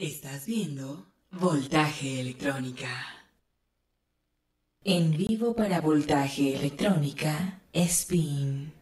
Estás viendo Voltaje Electrónica. En vivo para Voltaje Electrónica, Spin.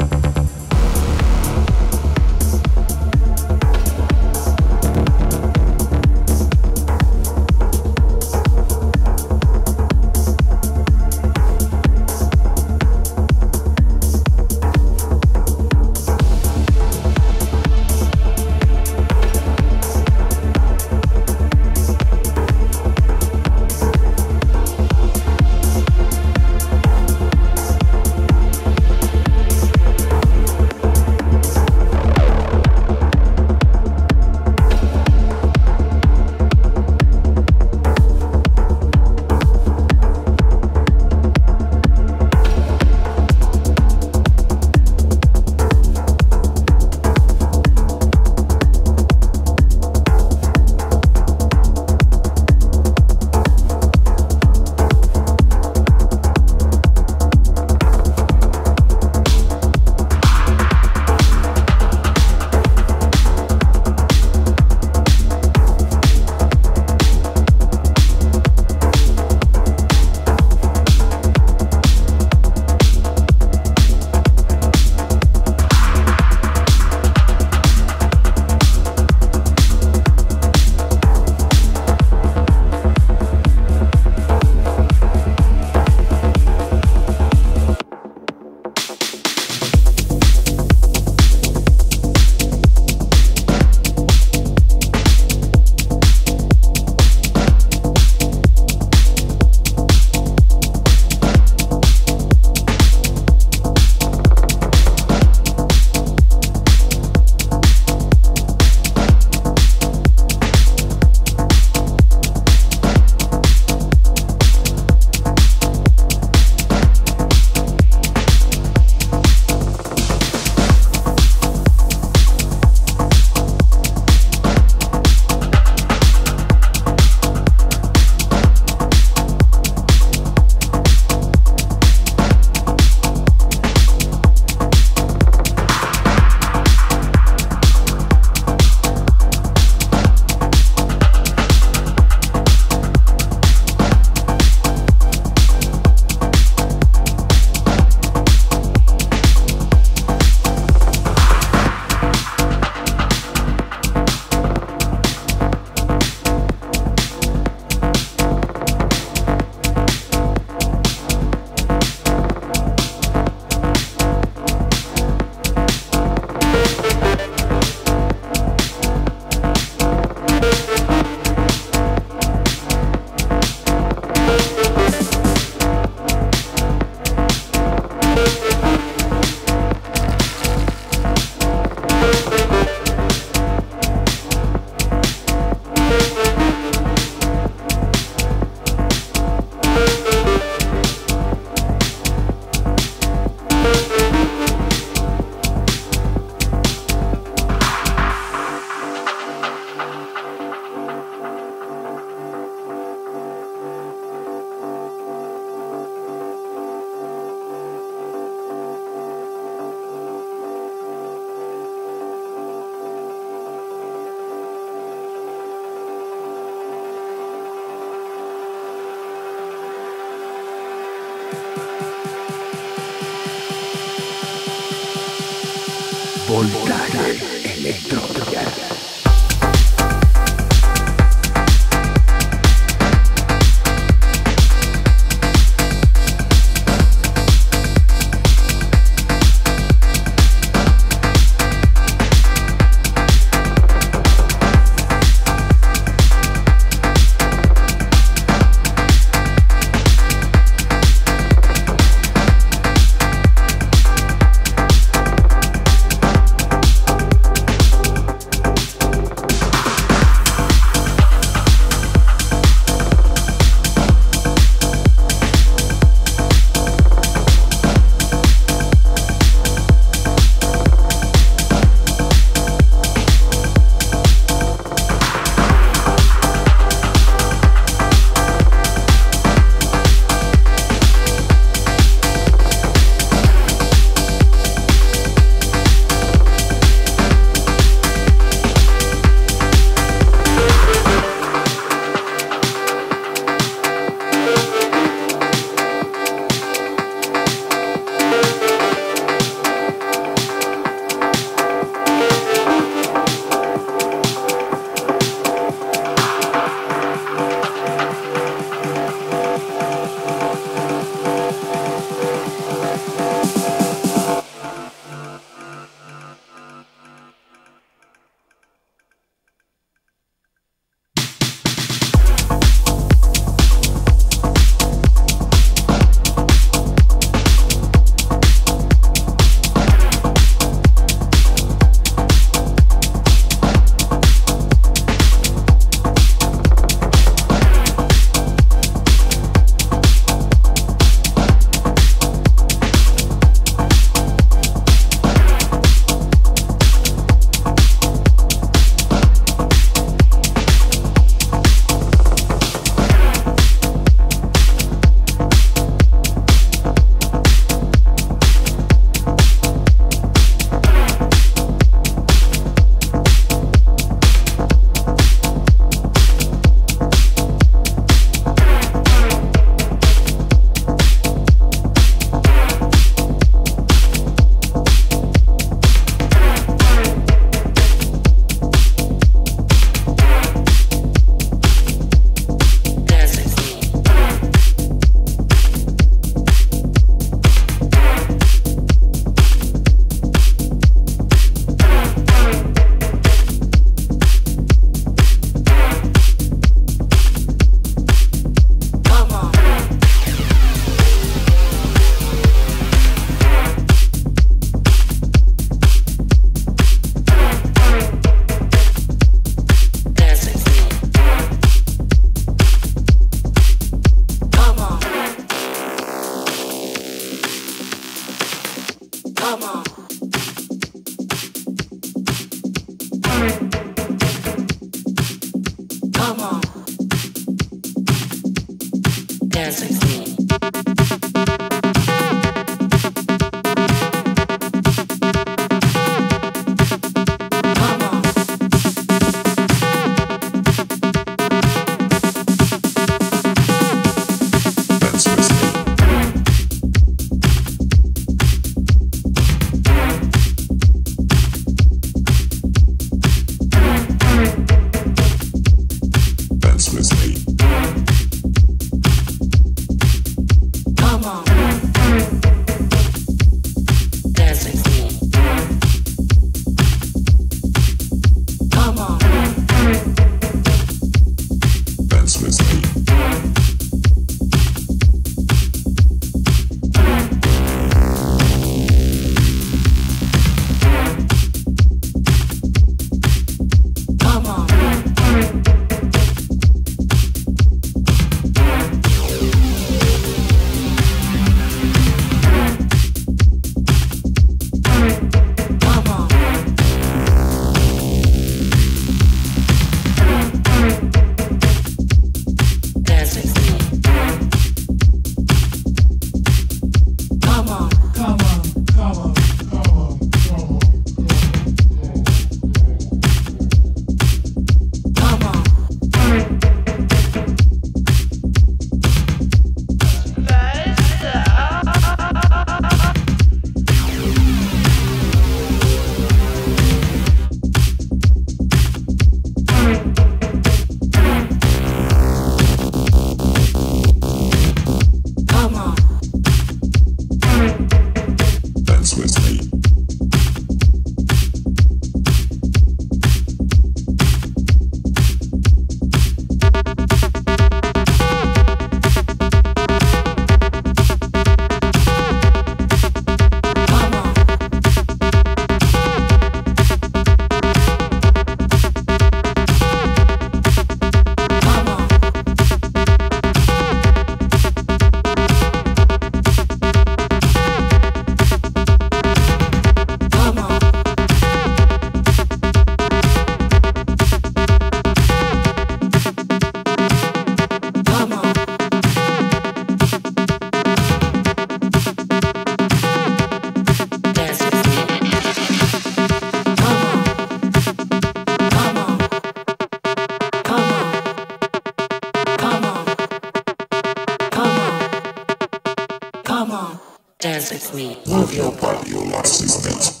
Dance with me. Move your body, your life system.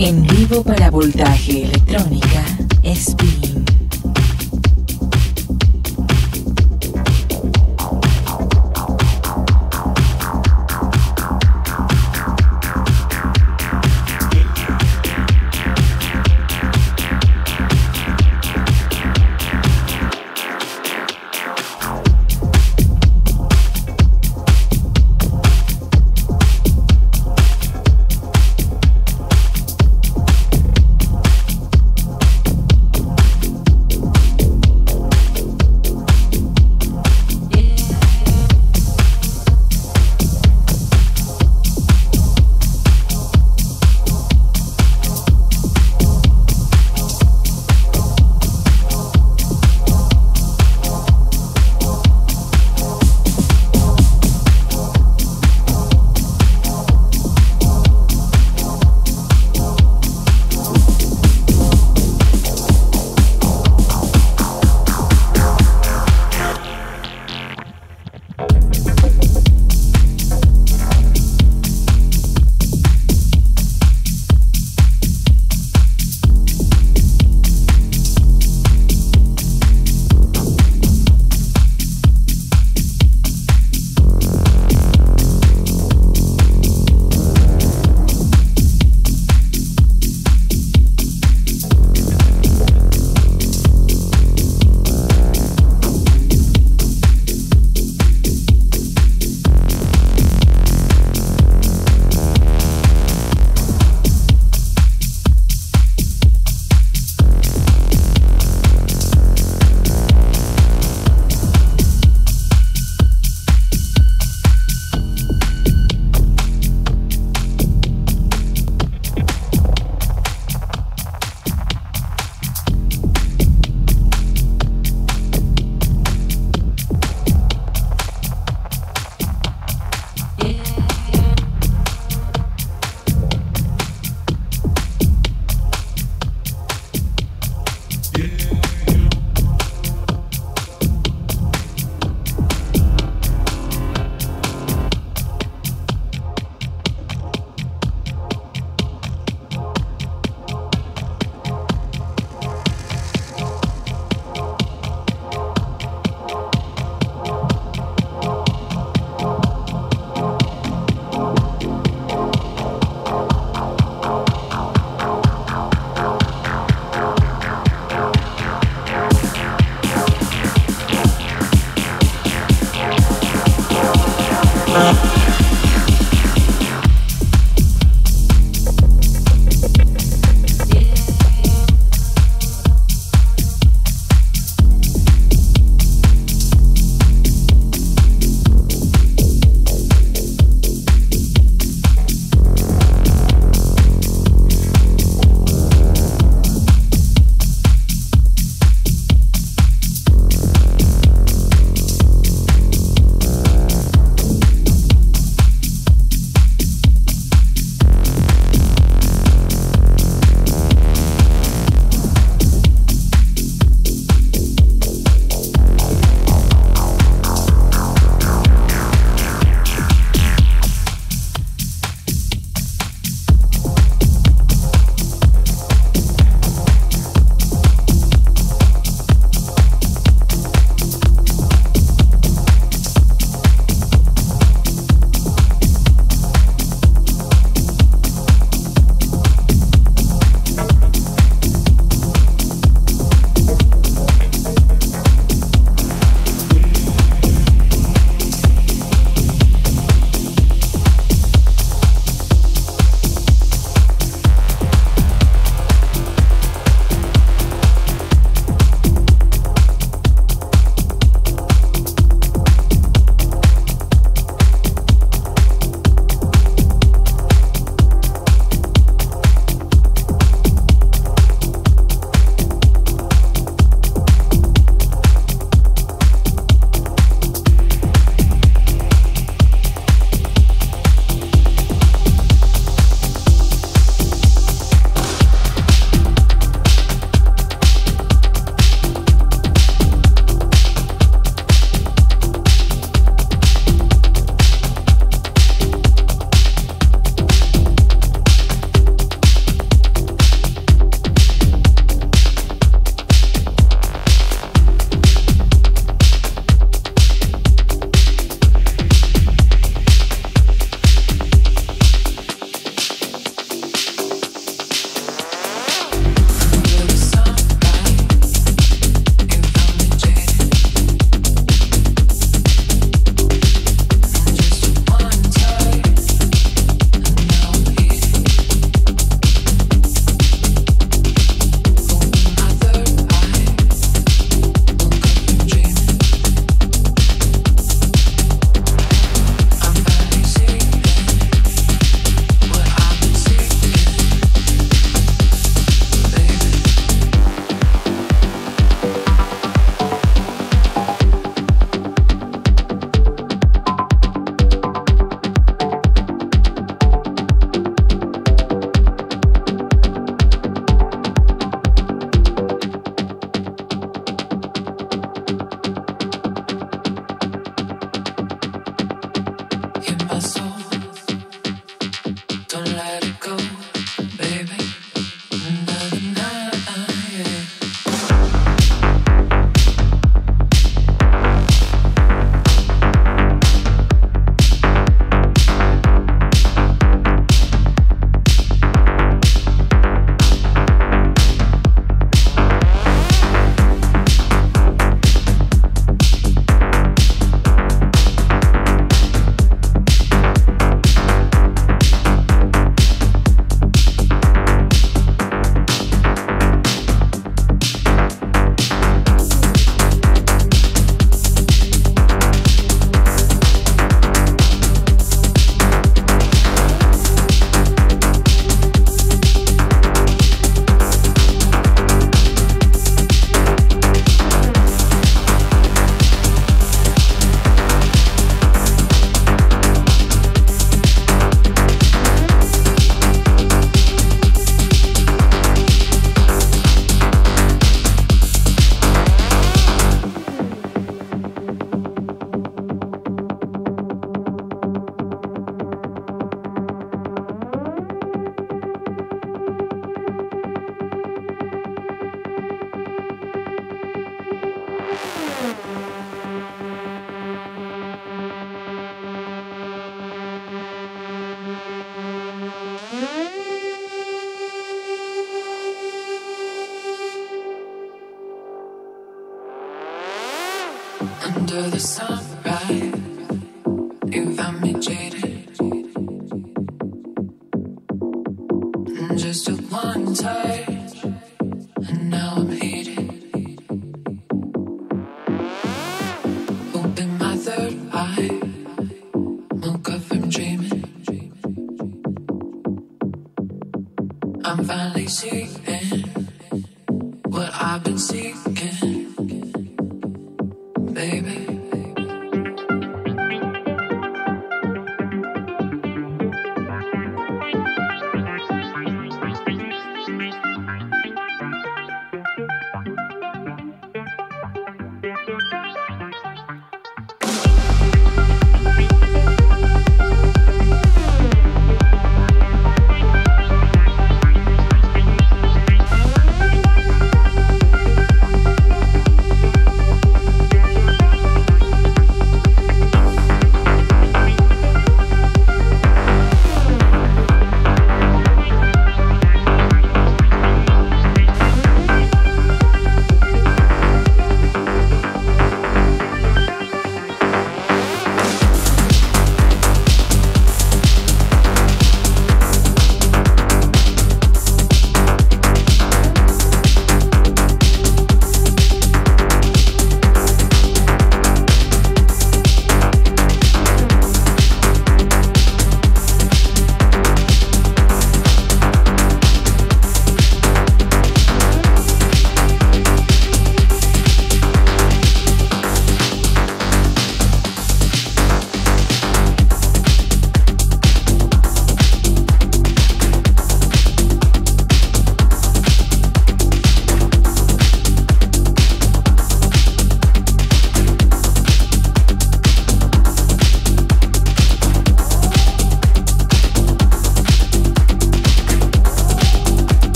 En vivo para Voltaje Electrónica, Spin.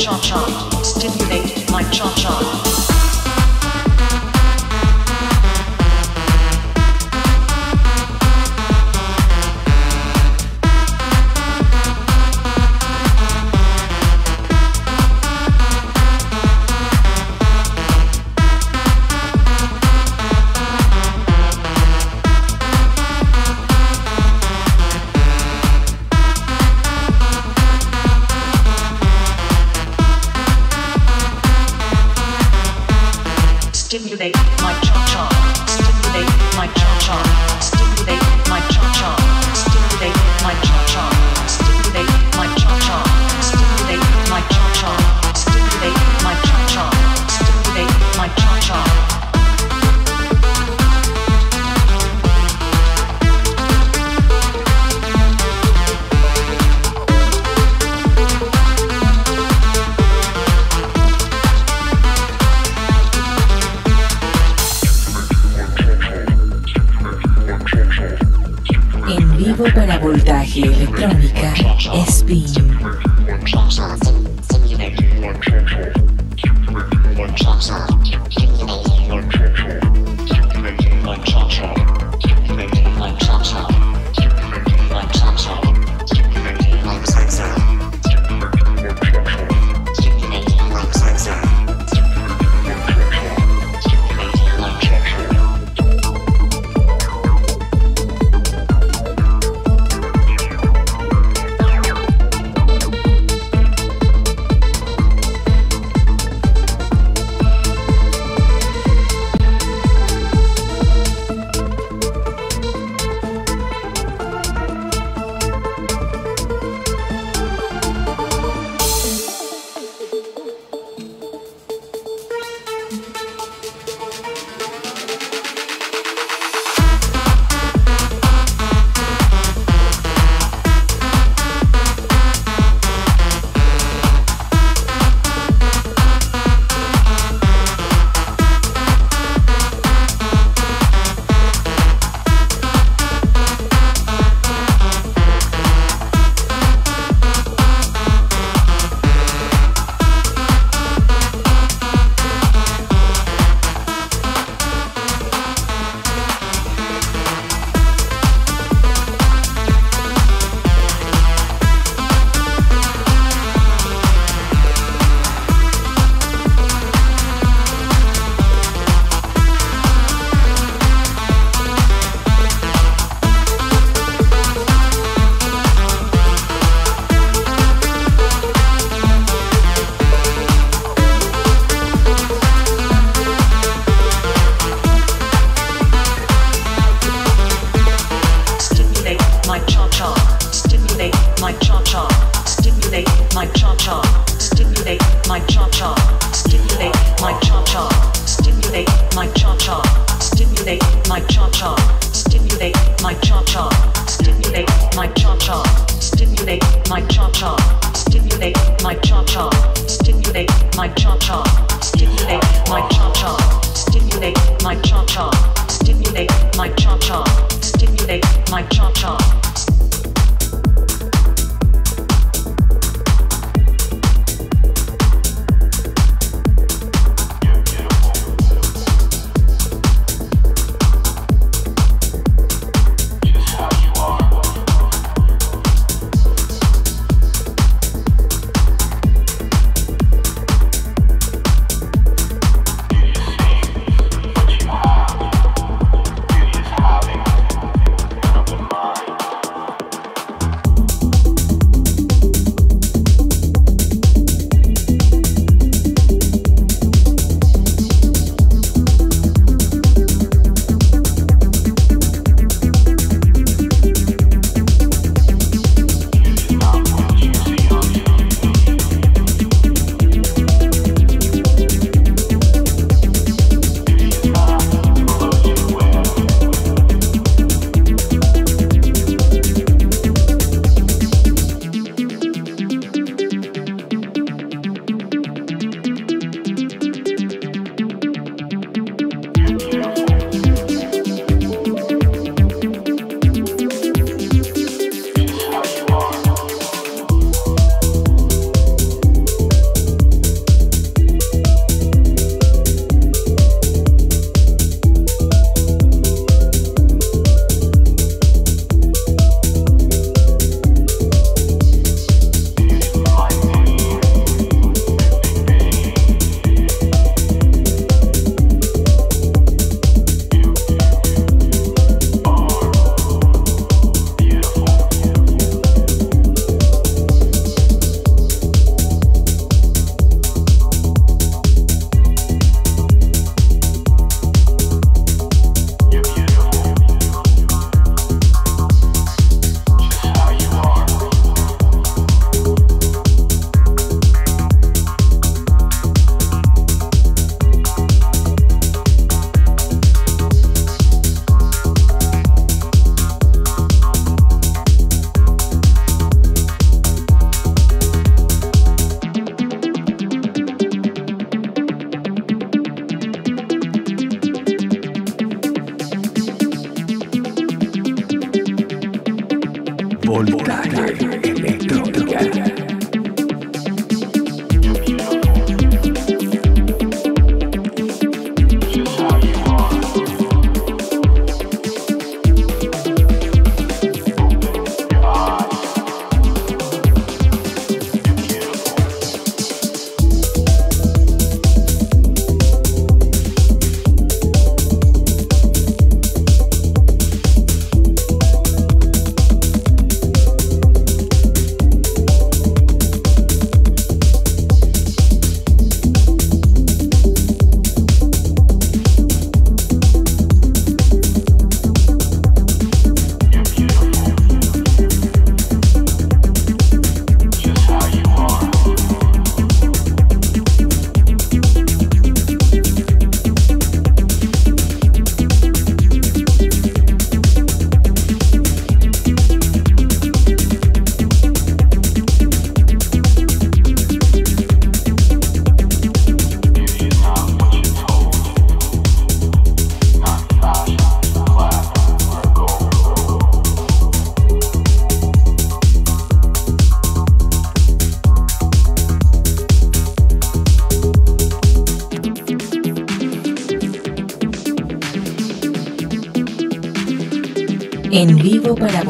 cha-cha, stimulate my cha-cha.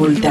ascolta.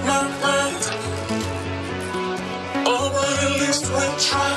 my night. At least we tried.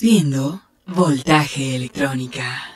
Viendo Voltaje Electrónica.